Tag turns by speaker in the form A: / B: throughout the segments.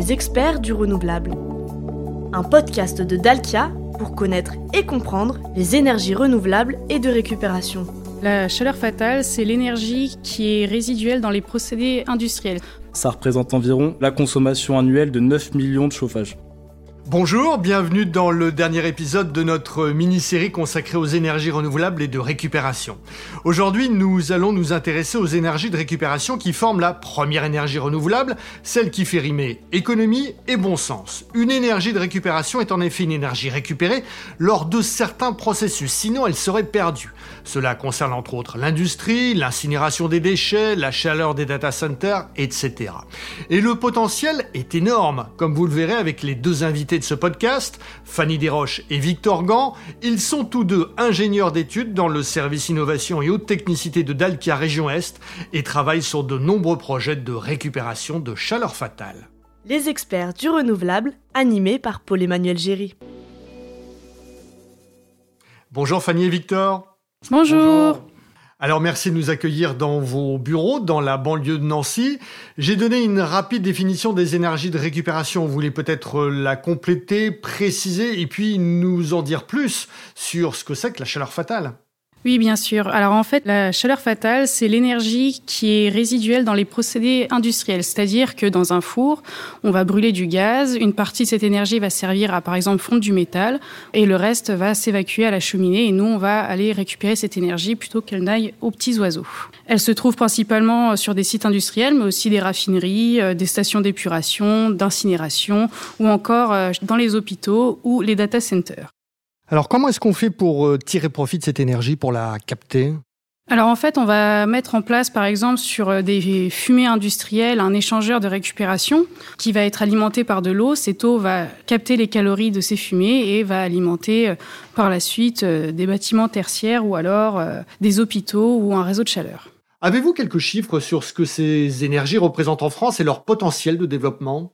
A: les experts du renouvelable. Un podcast de Dalkia pour connaître et comprendre les énergies renouvelables et de récupération.
B: La chaleur fatale, c'est l'énergie qui est résiduelle dans les procédés industriels.
C: Ça représente environ la consommation annuelle de 9 millions de chauffages.
D: Bonjour, bienvenue dans le dernier épisode de notre mini-série consacrée aux énergies renouvelables et de récupération. Aujourd'hui, nous allons nous intéresser aux énergies de récupération qui forment la première énergie renouvelable, celle qui fait rimer économie et bon sens. Une énergie de récupération est en effet une énergie récupérée lors de certains processus, sinon elle serait perdue. Cela concerne entre autres l'industrie, l'incinération des déchets, la chaleur des data centers, etc. Et le potentiel est énorme, comme vous le verrez avec les deux invités de ce podcast, Fanny Desroches et Victor Gant. Ils sont tous deux ingénieurs d'études dans le service innovation et haute technicité de Dalkia Région Est et travaillent sur de nombreux projets de récupération de chaleur fatale.
A: Les experts du renouvelable, animés par Paul-Emmanuel Géry.
D: Bonjour Fanny et Victor.
B: Bonjour.
D: Alors merci de nous accueillir dans vos bureaux, dans la banlieue de Nancy. J'ai donné une rapide définition des énergies de récupération. Vous voulez peut-être la compléter, préciser et puis nous en dire plus sur ce que c'est que la chaleur fatale
B: oui, bien sûr. Alors en fait, la chaleur fatale, c'est l'énergie qui est résiduelle dans les procédés industriels. C'est-à-dire que dans un four, on va brûler du gaz, une partie de cette énergie va servir à, par exemple, fondre du métal, et le reste va s'évacuer à la cheminée, et nous, on va aller récupérer cette énergie plutôt qu'elle n'aille aux petits oiseaux. Elle se trouve principalement sur des sites industriels, mais aussi des raffineries, euh, des stations d'épuration, d'incinération, ou encore euh, dans les hôpitaux ou les data centers.
D: Alors comment est-ce qu'on fait pour euh, tirer profit de cette énergie, pour la capter?
B: Alors en fait, on va mettre en place par exemple sur euh, des fumées industrielles un échangeur de récupération qui va être alimenté par de l'eau. Cette eau va capter les calories de ces fumées et va alimenter euh, par la suite des bâtiments tertiaires ou alors des hôpitaux ou un réseau de chaleur.
D: Avez-vous quelques chiffres sur ce que ces énergies représentent en France et leur potentiel de développement?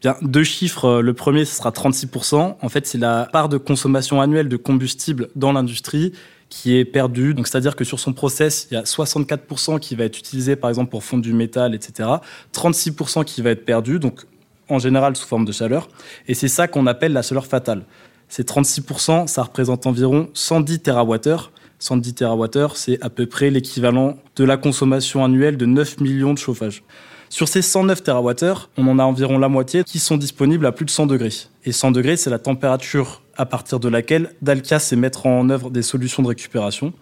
C: Bien, deux chiffres. Euh, le premier, ce sera 36%. En fait, c'est la part de consommation annuelle de combustible dans l'industrie qui est perdue. Donc, c'est-à-dire que sur son process, il y a 64% qui va être utilisé, par exemple, pour fondre du métal, etc. 36% qui va être perdu, donc en général sous forme de chaleur. Et c'est ça qu'on appelle la chaleur fatale. Ces 36%, ça représente environ 110 TWh. 110 TWh, c'est à peu près l'équivalent de la consommation annuelle de 9 millions de chauffages. Sur ces 109 TWh, on en a environ la moitié qui sont disponibles à plus de 100 degrés. Et 100 degrés, c'est la température à partir de laquelle Dalkia sait mettre en œuvre des solutions de récupération.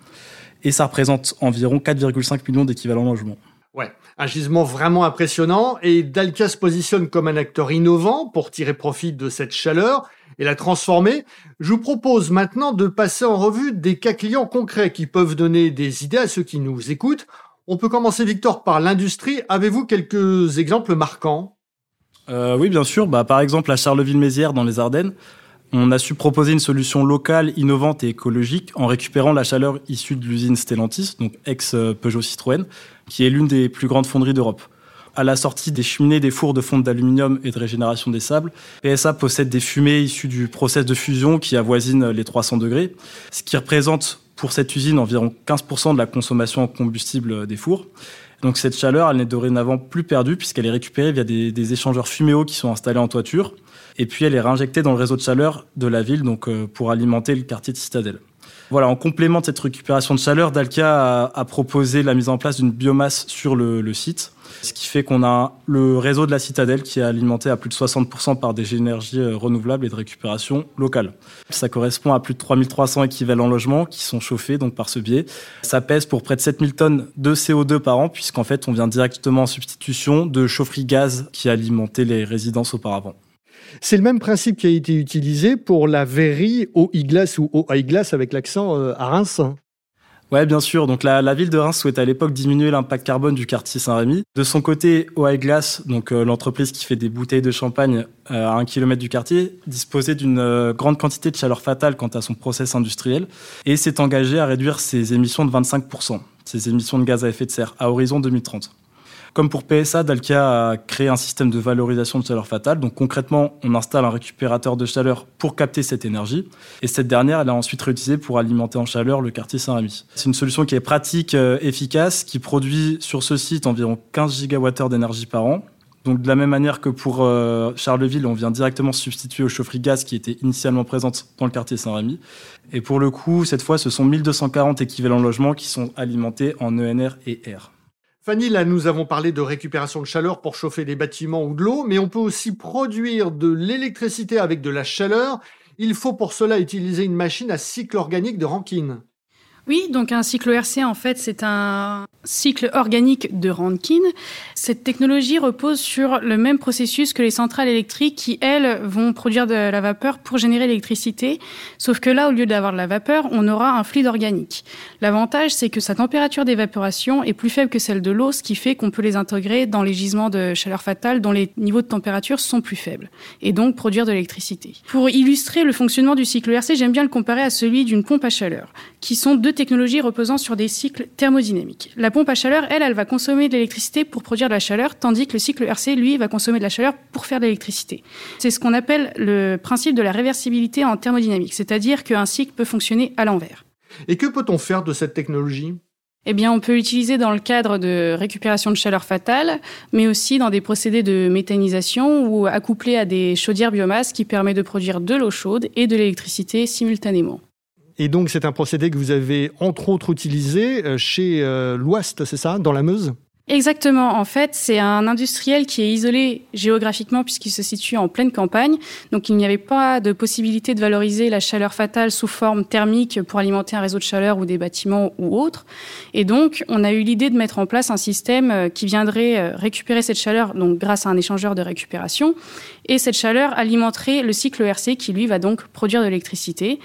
C: Et ça représente environ 4,5 millions d'équivalents logements.
D: Ouais, un gisement vraiment impressionnant et Dalkia se positionne comme un acteur innovant pour tirer profit de cette chaleur et la transformer. Je vous propose maintenant de passer en revue des cas clients concrets qui peuvent donner des idées à ceux qui nous écoutent. On peut commencer, Victor, par l'industrie. Avez-vous quelques exemples marquants?
C: Euh, Oui, bien sûr. Bah, par exemple, à Charleville-Mézières, dans les Ardennes, on a su proposer une solution locale, innovante et écologique en récupérant la chaleur issue de l'usine Stellantis, donc ex-Peugeot Citroën, qui est l'une des plus grandes fonderies d'Europe. À la sortie des cheminées des fours de fonte d'aluminium et de régénération des sables, PSA possède des fumées issues du process de fusion qui avoisinent les 300 degrés, ce qui représente pour cette usine environ 15% de la consommation en combustible des fours. Donc cette chaleur, elle n'est dorénavant plus perdue puisqu'elle est récupérée via des, échangeurs fuméo qui sont installés en toiture. Et puis elle est réinjectée dans le réseau de chaleur de la ville donc euh, pour alimenter le quartier de Citadelle. Voilà, en complément de cette récupération de chaleur, Dalkia a, proposé la mise en place d'une biomasse sur le, site, ce qui fait qu'on a le réseau de la citadelle qui est alimenté à plus de 60% par des énergies euh, renouvelables et de récupération locale. Ça correspond à plus de 3300 équivalents logements qui sont chauffés donc par ce biais. Ça pèse pour près de 7000 tonnes de CO2 par an puisqu'en fait on vient directement en substitution de chaufferie gaz qui alimentait les résidences auparavant.
D: C'est le même principe qui a été utilisé pour la verrie au e-glace ou au glace avec l'accent euh, à Reims.
C: Ouais, bien sûr. Donc la, ville de Reims souhaite à l'époque diminuer l'impact carbone du quartier Saint-Rémy. De son côté, OI Glass, donc euh, l'entreprise qui fait des bouteilles de champagne euh, à un kilomètre du quartier, disposait d'une grande quantité de chaleur fatale quant à son process industriel et s'est engagé à réduire ses émissions de 25%, ses émissions de gaz à effet de serre, à horizon 2030. Comme pour PSA, Dalkia a créé un système de valorisation de chaleur fatale. Donc concrètement, on installe un récupérateur de chaleur pour capter cette énergie. Et cette dernière, elle est ensuite réutilisée pour alimenter en chaleur le quartier Saint-Rémy. C'est une solution qui est pratique, euh, efficace, qui produit sur ce site environ 15 gigawattheures d'énergie par an. Donc de la même manière que pour euh, Charleville, on vient directement substituer aux chaufferies gaz qui étaient initialement présentes dans le quartier Saint-Rémy. Et pour le coup, cette fois, ce sont 1240 équivalents logements qui sont alimentés en ENR et R.
D: Fanny, là, nous avons parlé de récupération de chaleur pour chauffer des bâtiments ou de l'eau, mais on peut aussi produire de l'électricité avec de la chaleur. Il faut pour cela utiliser une machine à cycle organique de Rankine.
B: Oui, donc un cycle RC, en fait, c'est un cycle organique de Rankine. Cette technologie repose sur le même processus que les centrales électriques qui, elles, vont produire de la vapeur pour générer l'électricité. Sauf que là, au lieu d'avoir de la vapeur, on aura un fluide organique. L'avantage, c'est que sa température d'évaporation est plus faible que celle de l'eau, ce qui fait qu'on peut les intégrer dans les gisements de chaleur fatale dont les niveaux de température sont plus faibles et donc produire de l'électricité. Pour illustrer le fonctionnement du cycle RC, j'aime bien le comparer à celui d'une pompe à chaleur, qui sont deux technologies reposant sur des cycles thermodynamiques. La pompe à chaleur, elle, elle va consommer de l'électricité pour produire de la chaleur, tandis que le cycle RC, lui, va consommer de la chaleur pour faire de l'électricité. C'est ce qu'on appelle le principe de la réversibilité en thermodynamique, c'est-à-dire qu'un cycle peut fonctionner à l'envers.
D: Et que peut-on faire de cette technologie?
B: Eh bien, on peut l'utiliser dans le cadre de récupération de chaleur fatale, mais aussi dans des procédés de méthanisation ou accouplés à des chaudières biomasse qui permet de produire de l'eau chaude et de l'électricité simultanément.
D: Et donc, c'est un procédé que vous avez entre autres utilisé euh, chez euh, l'Ouest, c'est ça, dans la Meuse?
B: Exactement. En fait, c'est un industriel qui est isolé géographiquement puisqu'il se situe en pleine campagne. Donc, il n'y avait pas de possibilité de valoriser la chaleur fatale sous forme thermique pour alimenter un réseau de chaleur ou des bâtiments ou autres. Et donc, on a eu l'idée de mettre en place un système euh, qui viendrait récupérer cette chaleur, donc grâce à un échangeur de récupération. Et cette chaleur alimenterait le cycle ERC qui, lui, va donc produire de l'électricité.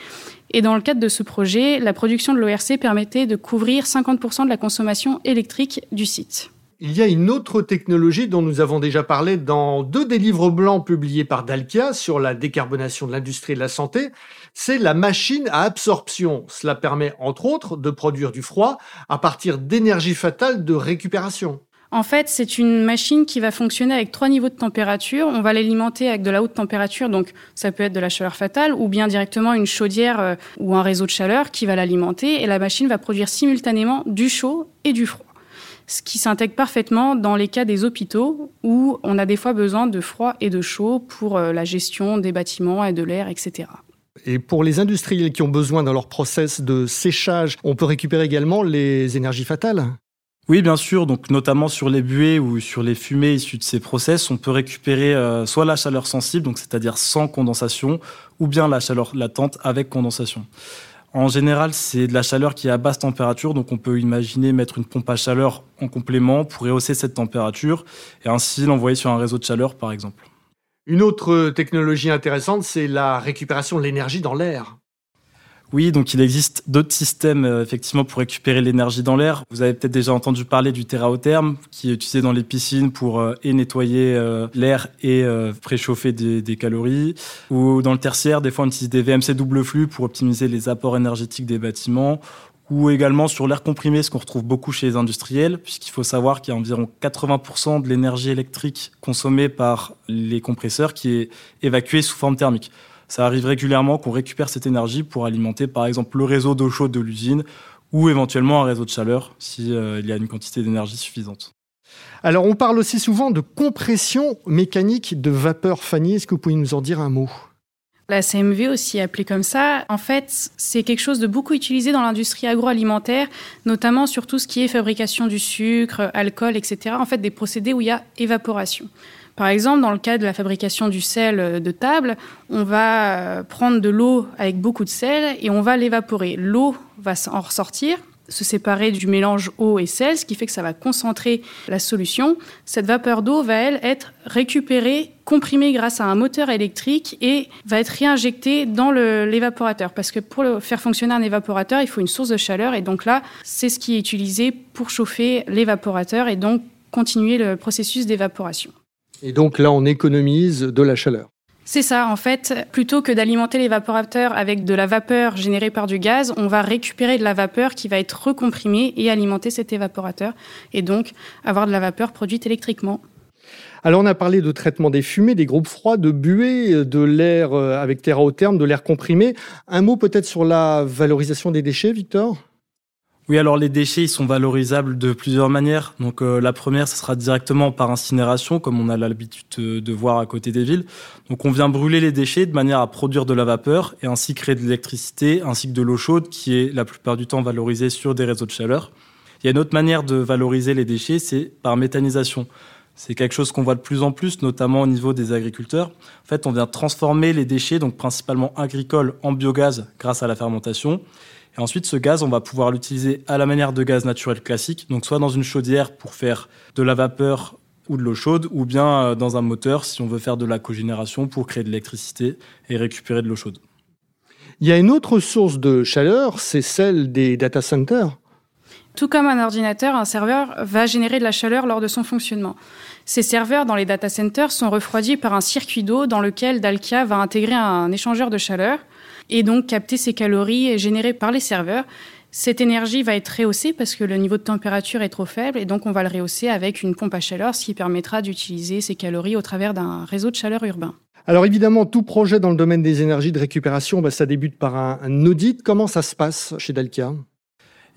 B: Et dans le cadre de ce projet, la production de l'ORC permettait de couvrir 50% de la consommation électrique du site.
D: Il y a une autre technologie dont nous avons déjà parlé dans deux des livres blancs publiés par Dalkia sur la décarbonation de l'industrie et de la santé, c'est la machine à absorption. Cela permet entre autres de produire du froid à partir d'énergie fatale de récupération.
B: En fait, c'est une machine qui va fonctionner avec trois niveaux de température. On va l'alimenter avec de la haute température, donc ça peut être de la chaleur fatale, ou bien directement une chaudière euh, ou un réseau de chaleur qui va l'alimenter, et la machine va produire simultanément du chaud et du froid. Ce qui s'intègre parfaitement dans les cas des hôpitaux où on a des fois besoin de froid et de chaud pour euh, la gestion des bâtiments et de l'air, etc.
D: Et pour les industriels qui ont besoin dans leur process de séchage, on peut récupérer également les énergies fatales?
C: Oui, bien sûr. Donc, notamment sur les buées ou sur les fumées issues de ces process, on peut récupérer euh, soit la chaleur sensible, c'est-à-dire sans condensation, ou bien la chaleur latente avec condensation. En général, c'est de la chaleur qui est à basse température, donc on peut imaginer mettre une pompe à chaleur en complément pour rehausser cette température et ainsi l'envoyer sur un réseau de chaleur, par exemple.
D: Une autre technologie intéressante, c'est la récupération de l'énergie dans l'air.
C: Oui, donc il existe d'autres systèmes euh, effectivement pour récupérer l'énergie dans l'air. Vous avez peut-être déjà entendu parler du thermotherme qui est utilisé dans les piscines pour euh, et nettoyer euh, l'air et préchauffer des, des, calories. Ou dans le tertiaire, des fois on utilise des VMC double flux pour optimiser les apports énergétiques des bâtiments. Ou également sur l'air comprimé, ce qu'on retrouve beaucoup chez les industriels, puisqu'il faut savoir qu'il y a environ 80% de l'énergie électrique consommée par les compresseurs qui est évacuée sous forme thermique. Ça arrive régulièrement qu'on récupère cette énergie pour alimenter par exemple le réseau d'eau chaude de l'usine ou éventuellement un réseau de chaleur s'il euh, y a une quantité d'énergie suffisante.
D: Alors on parle aussi souvent de compression mécanique de vapeur. Fanny, est-ce que vous pouvez nous en dire un mot?
B: La CMV, aussi appelée comme ça, en fait, c'est quelque chose de beaucoup utilisé dans l'industrie agroalimentaire, notamment sur tout ce qui est fabrication du sucre, alcool, etc. En fait, des procédés où il y a évaporation. Par exemple, dans le cas de la fabrication du sel de table, on va euh, prendre de l'eau avec beaucoup de sel et on va l'évaporer. L'eau va en ressortir, se séparer du mélange eau et sel, ce qui fait que ça va concentrer la solution. Cette vapeur d'eau va, elle, être récupérée, comprimée grâce à un moteur électrique et va être réinjectée dans l'évaporateur. Parce que pour faire fonctionner un évaporateur, il faut une source de chaleur. Et donc là, c'est ce qui est utilisé pour chauffer l'évaporateur et donc continuer le processus d'évaporation.
D: Et donc là, on économise de la chaleur.
B: C'est ça, en fait, plutôt que d'alimenter l'évaporateur avec de la vapeur générée par du gaz, on va récupérer de la vapeur qui va être recomprimée et alimenter cet évaporateur, et donc avoir de la vapeur produite électriquement.
D: Alors on a parlé de traitement des fumées, des groupes froids, de buée, de l'air euh, avec terre à haut terme, de l'air comprimé. Un mot peut-être sur la valorisation des déchets, Victor?
C: Oui, alors les déchets, ils sont valorisables de plusieurs manières. Donc euh, la première, ce sera directement par incinération, comme on a l'habitude de voir à côté des villes. Donc on vient brûler les déchets de manière à produire de la vapeur et ainsi créer de l'électricité, ainsi que de l'eau chaude, qui est la plupart du temps valorisée sur des réseaux de chaleur. Il y a une autre manière de valoriser les déchets, c'est par méthanisation. C'est quelque chose qu'on voit de plus en plus, notamment au niveau des agriculteurs. En fait, on vient transformer les déchets, donc principalement agricoles, en biogaz grâce à la fermentation. Et ensuite, ce gaz, on va pouvoir l'utiliser à la manière de gaz naturel classique, donc soit dans une chaudière pour faire de la vapeur ou de l'eau chaude, ou bien euh, dans un moteur si on veut faire de la cogénération pour créer de l'électricité et récupérer de l'eau chaude.
D: Il y a une autre source de chaleur, c'est celle des data centers.
B: Tout comme un ordinateur, un serveur va générer de la chaleur lors de son fonctionnement. Ces serveurs dans les data centers sont refroidis par un circuit d'eau dans lequel Dalkia va intégrer un échangeur de chaleur et donc capter ces calories générées par les serveurs. Cette énergie va être rehaussée parce que le niveau de température est trop faible et donc on va le rehausser avec une pompe à chaleur, ce qui permettra d'utiliser ces calories au travers d'un réseau de chaleur urbain.
D: Alors évidemment, tout projet dans le domaine des énergies de récupération, bah, ça débute par un, audit. Comment ça se passe chez Dalkia?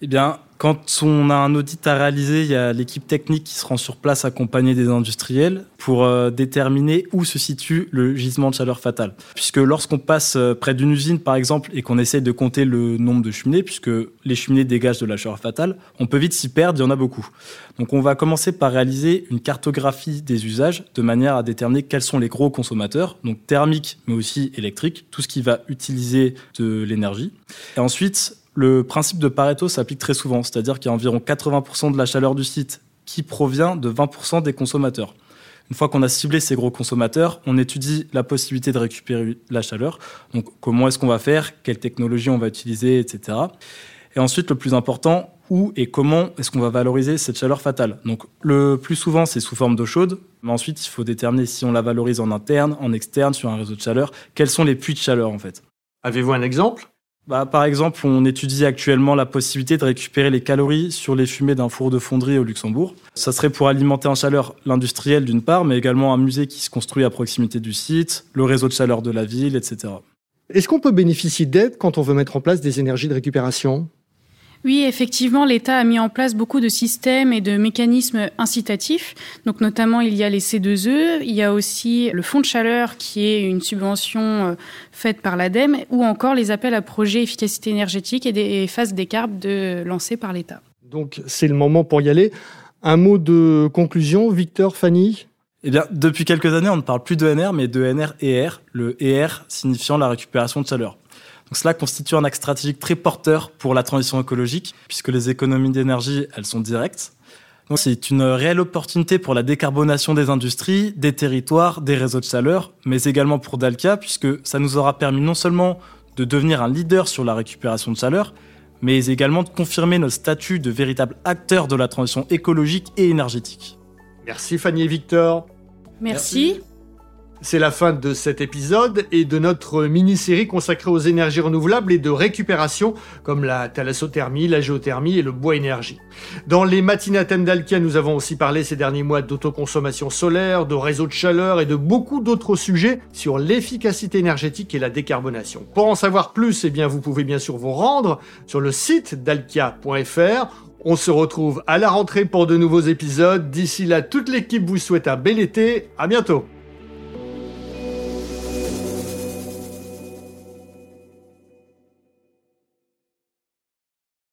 C: Eh bien, quand on a un audit à réaliser, il y a l'équipe technique qui se rend sur place accompagnée des industriels pour euh, déterminer où se situe le gisement de chaleur fatale. Puisque lorsqu'on passe euh, près d'une usine, par exemple, et qu'on essaye de compter le nombre de cheminées, puisque les cheminées dégagent de la chaleur fatale, on peut vite s'y perdre, il y en a beaucoup. Donc on va commencer par réaliser une cartographie des usages de manière à déterminer quels sont les gros consommateurs, donc thermiques mais aussi électriques, tout ce qui va utiliser de l'énergie. Et ensuite, le principe de Pareto s'applique très souvent, c'est-à-dire qu'il y a environ 80% de la chaleur du site qui provient de 20% des consommateurs. Une fois qu'on a ciblé ces gros consommateurs, on étudie la possibilité de récupérer la chaleur. Donc comment est-ce qu'on va faire, quelle technologie on va utiliser, etc. Et ensuite, le plus important, où et comment est-ce qu'on va valoriser cette chaleur fatale? Donc le plus souvent, c'est sous forme d'eau chaude, mais ensuite, il faut déterminer si on la valorise en interne, en externe, sur un réseau de chaleur, quels sont les puits de chaleur en fait.
D: Avez-vous un exemple?
C: Bah, par exemple, on étudie actuellement la possibilité de récupérer les calories sur les fumées d'un four de fonderie au Luxembourg. Ça serait pour alimenter en chaleur l'industriel d'une part, mais également un musée qui se construit à proximité du site, le réseau de chaleur de la ville, etc.
D: Est-ce qu'on peut bénéficier d'aide quand on veut mettre en place des énergies de récupération?
B: Oui, effectivement, l'État a mis en place beaucoup de systèmes et de mécanismes incitatifs. Donc, notamment, il y a les C2E, il y a aussi le fonds de chaleur qui est une subvention euh, faite par l'ADEME, ou encore les appels à projets efficacité énergétique et des phases d'écart de, lancés par l'État.
D: Donc, c'est le moment pour y aller. Un mot de conclusion, Victor, Fanny?
C: Eh bien, depuis quelques années, on ne parle plus d'ENR, mais de NR-ER, le ER signifiant la récupération de chaleur. Donc cela constitue un axe stratégique très porteur pour la transition écologique, puisque les économies d'énergie, elles sont directes. Donc c'est une réelle opportunité pour la décarbonation des industries, des territoires, des réseaux de chaleur, mais également pour Dalkia, puisque ça nous aura permis non seulement de devenir un leader sur la récupération de chaleur, mais également de confirmer notre statut de véritable acteur de la transition écologique et énergétique.
D: Merci Fanny et Victor.
B: Merci.
D: C'est la fin de cet épisode et de notre mini-série consacrée aux énergies renouvelables et de récupération, comme la thalassothermie, la géothermie et le bois énergie. Dans les matinatem d'Alkia, nous avons aussi parlé ces derniers mois d'autoconsommation solaire, de réseaux de chaleur et de beaucoup d'autres sujets sur l'efficacité énergétique et la décarbonation. Pour en savoir plus, eh bien, vous pouvez bien sûr vous rendre sur le site dalkia.fr on se retrouve à la rentrée pour de nouveaux épisodes. D'ici là, toute l'équipe vous souhaite un bel été. À bientôt.